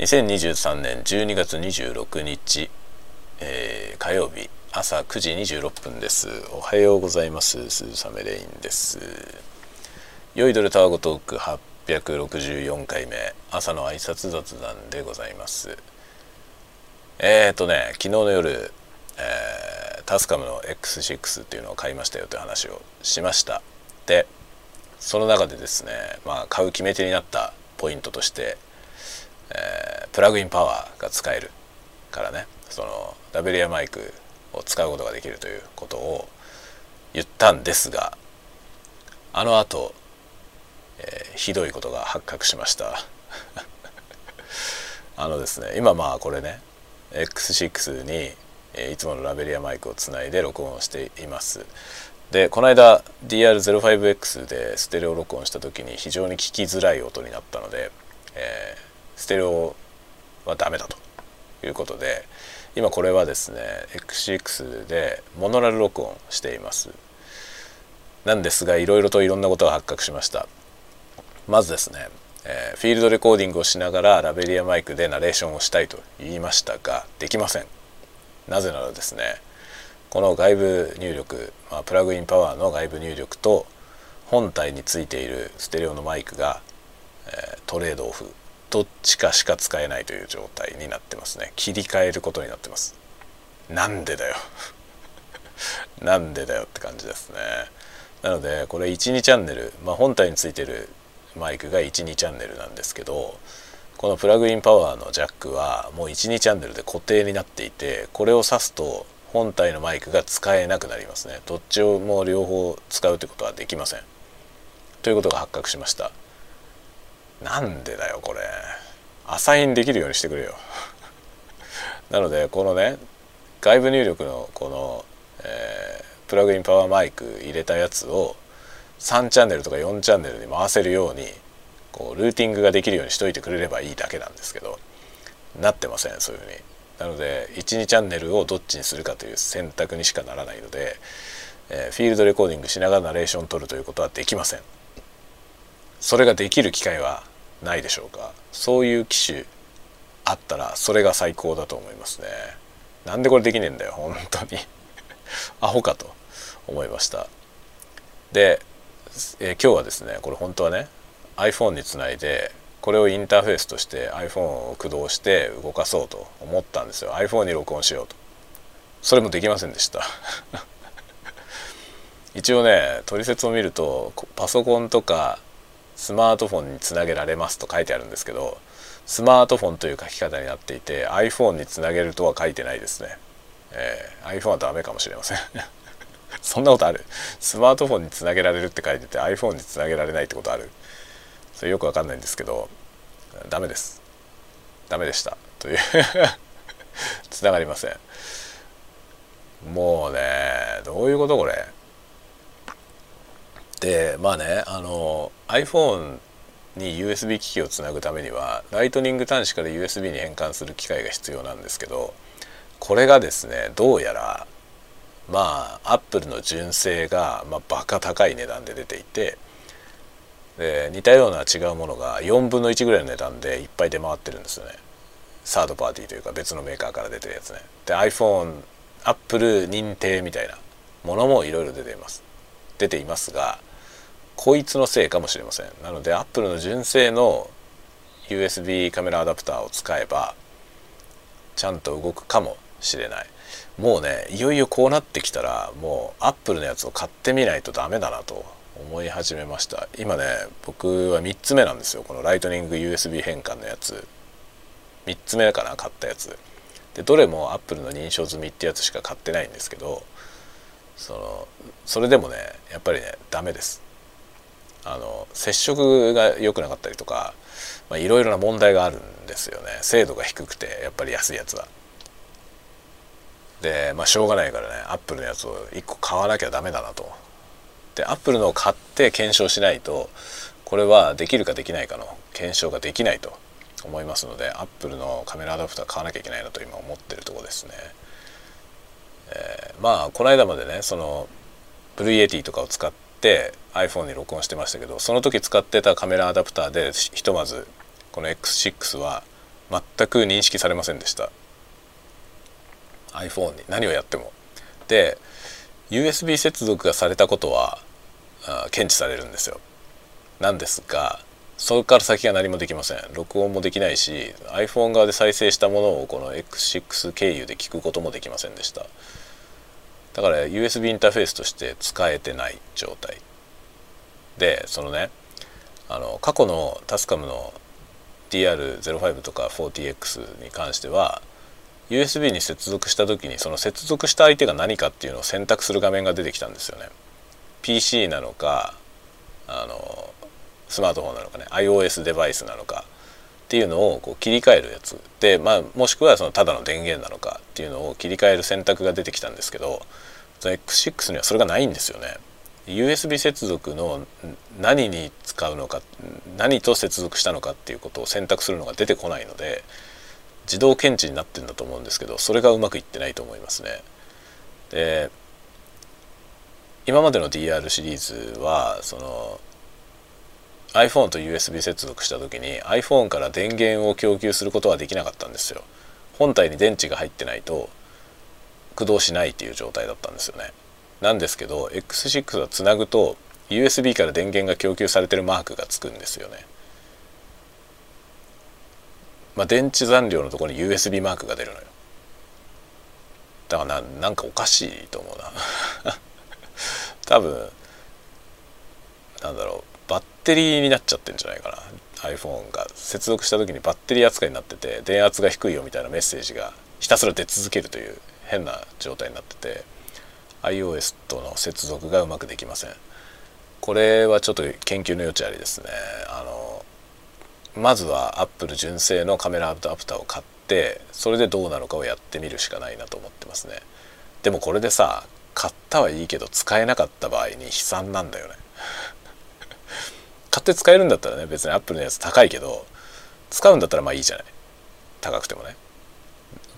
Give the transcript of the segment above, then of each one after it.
2023年12月26日、えー、火曜日朝9時26分です。おはようございます。鈴雨レインです。良いどれタワゴトーク864回目朝の挨拶雑談でございます。えーとね昨日の夜、えー、タスカムの X6 っていうのを買いましたよという話をしました。でその中でですねまあ買う決め手になったポイントとしてえー、プラグインパワーが使えるからね。そのラベリアマイクを使うことができるということを言ったんですがあの後、えー、ひどいことが発覚しました。あのですね今まあこれね X6 に、いつものラベリアマイクをつないで録音しています。でこの間 DR05X でステレオ録音した時に非常に聞きづらい音になったので、えーステレオはダメだということで今これはですね XCX でモノラル録音しています。なんですがいろいろといろんなことが発覚しました。まずですね、えー、フィールドレコーディングをしながらラベリアマイクでナレーションをしたいと言いましたができません。なぜならですねこの外部入力、まあ、プラグインパワーの外部入力と本体についているステレオのマイクが、えー、トレードオフどっちかしか使えないという状態になってますね。切り替えることになってます。なんでだよ。なんでだよって感じですね。なのでこれ12チャンネル、まあ、本体についてるマイクが12チャンネルなんですけどこのプラグインパワーのジャックはもう12チャンネルで固定になっていてこれを挿すと本体のマイクが使えなくなりますね。どっちをもう両方使うということはできません。ということが発覚しました。なんでだよこれアサインできるようにしてくれよ なのでこのね外部入力のこの、えー、プラグインパワーマイク入れたやつを3チャンネルとか4チャンネルに回せるようにこうルーティングができるようにしといてくれればいいだけなんですけどなってませんそういうふうに。なので12チャンネルをどっちにするかという選択にしかならないので、えー、フィールドレコーディングしながらナレーションを取るということはできません。それができる機会はないでしょうか。そういう機種あったらそれが最高だと思いますね。なんでこれできねえんだよ本当に。アホかと思いました。で、えー、今日はですねこれ本当はね iPhone につないでこれをインターフェースとして iPhone を駆動して動かそうと思ったんですよ。iPhone に録音しようと。それもできませんでした。一応ね取説を見るとパソコンとかスマートフォンにつなげられますと書いてあるんですけどスマートフォンという書き方になっていて iPhone につなげるとは書いてないですね、えー、iPhone はダメかもしれません。そんなことある？スマートフォンにつなげられるって書いてて iPhone につなげられないってことある？それよくわかんないんですけどダメです。ダメでした。という。つながりません。もうねどういうことこれ？でまあねあの iPhone に USB 機器をつなぐためにはライトニング端子から USB に変換する機械が必要なんですけどこれがですねどうやらまあアップルの純正が、まあ、バカ高い値段で出ていてで似たような違うものが4分の1ぐらいの値段でいっぱい出回ってるんですよね。サードパーティーというか別のメーカーから出てるやつね。で iPhone アップル認定みたいなものもいろいろ出ています。出ていますがこいつのせいかもしれません。なので Apple の純正の USB カメラアダプターを使えばちゃんと動くかもしれない。もうねいよいよこうなってきたらもう Apple のやつを買ってみないとダメだなと思い始めました。今ね僕は3つ目なんですよ。このライトニング USB 変換のやつ。3つ目かな買ったやつ。でどれも Apple の認証済みってやつしか買ってないんですけどそのそれでもねやっぱりねダメですあの接触が良くなかったりとかいろいろな問題があるんですよね精度が低くてやっぱり安いやつは。でまあしょうがないからねアップルのやつを1個買わなきゃダメだなと。でアップルのを買って検証しないとこれはできるかできないかの検証ができないと思いますのでアップルのカメラアダプター買わなきゃいけないなと今思ってるとこですね。えー、まあこの間までねそのBlue Yeti とかを使って iPhone に録音してましたけどその時使ってたカメラアダプターでひとまずこの X6 は全く認識されませんでした。iPhone に何をやっても。で USB 接続がされたことは検知されるんですよ。なんですがそれから先が何もできません。録音もできないし iPhone 側で再生したものをこの X6 経由で聞くこともできませんでした。だから USB インターフェースとして使えてない状態。でそのねあの過去のタスカムの DR05 とか 40X に関しては USB に接続した時にその接続した相手が何かっていうのを選択する画面が出てきたんですよね。PC なのかあのスマートフォンなのかね iOS デバイスなのかっていうのをこう切り替えるやつで、まあ、もしくはそのただの電源なのかっていうのを切り替える選択が出てきたんですけどその X6 にはそれがないんですよね。USB 接続の何に使うのか何と接続したのかっていうことを選択するのが出てこないので自動検知になってるんだと思うんですけどそれがうまくいってないと思いますね。で今までの DR シリーズはその iPhone と USB 接続した時に iPhone から電源を供給することはできなかったんですよ。本体に電池が入ってないと駆動しないっていう状態だったんですよね。なんですけど X6 はつなぐと USB から電源が供給されてるマークがつくんですよね。まあ、電池残量のところに USB マークが出るのよ。だからななんかおかしいと思うな。多分なんだろうテリーになっちゃってんじゃないかな。iPhone が接続した時にバッテリー扱いになってて電圧が低いよみたいなメッセージがひたすら出続けるという変な状態になってて iOS との接続がうまくできません。これはちょっと研究の余地ありですね。あのまずは Apple 純正のカメラアダプターを買ってそれでどうなのかをやってみるしかないなと思ってますね。でもこれでさ買ったはいいけど使えなかった場合に悲惨なんだよね。買って使えるんだったらね別に Apple のやつ高いけど使うんだったらまあいいじゃない。高くてもね。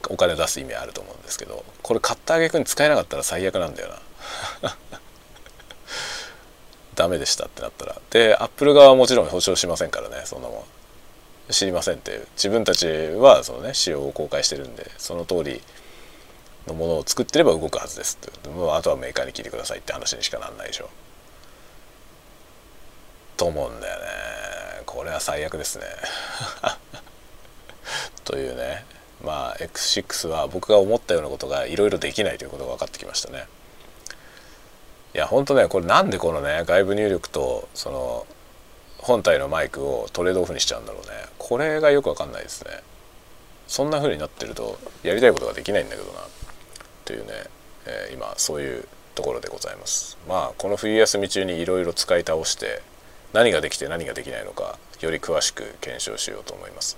お金出す意味あると思うんですけどこれ買ったあげくに使えなかったら最悪なんだよな。ダメでしたってなったら。でアップル側はもちろん保証しませんからねそんなもん。知りませんって自分たちはそのね仕様を公開してるんでその通りのものを作ってれば動くはずですって。もうあとはメーカーに聞いてくださいって話にしかなんないでしょ。と思うんだよね。これは最悪ですね。というね。まあ X6 は僕が思ったようなことがいろいろできないということが分かってきましたね。いや本当ねこれなんでこのね外部入力とその本体のマイクをトレードオフにしちゃうんだろうね。これがよく分かんないですね。そんな風になってるとやりたいことができないんだけどな。というね、えー、今そういうところでございます。まあこの冬休み中にいろいろ使い倒して何ができて何ができないのかより詳しく検証しようと思います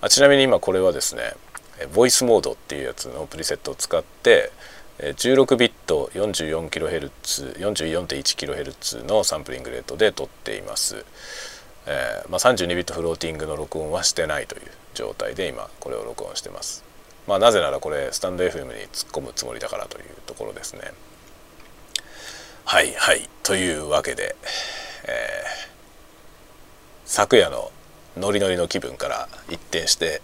あちなみに今これはですねボイスモードっていうやつのプリセットを使って16ビット 44kHz、44.1kHz のサンプリングレートで撮っています。えー、まあ、32ビットフローティングの録音はしてないという状態で今これを録音してます。まあ、なぜならこれスタンド FM に突っ込むつもりだからというところですね。はいはいというわけで、えー、昨夜のノリノリの気分から一転して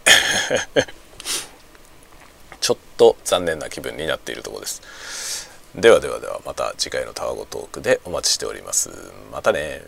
ちょっと残念な気分になっているところです。ではではではまた次回のタワゴトークでお待ちしております。またね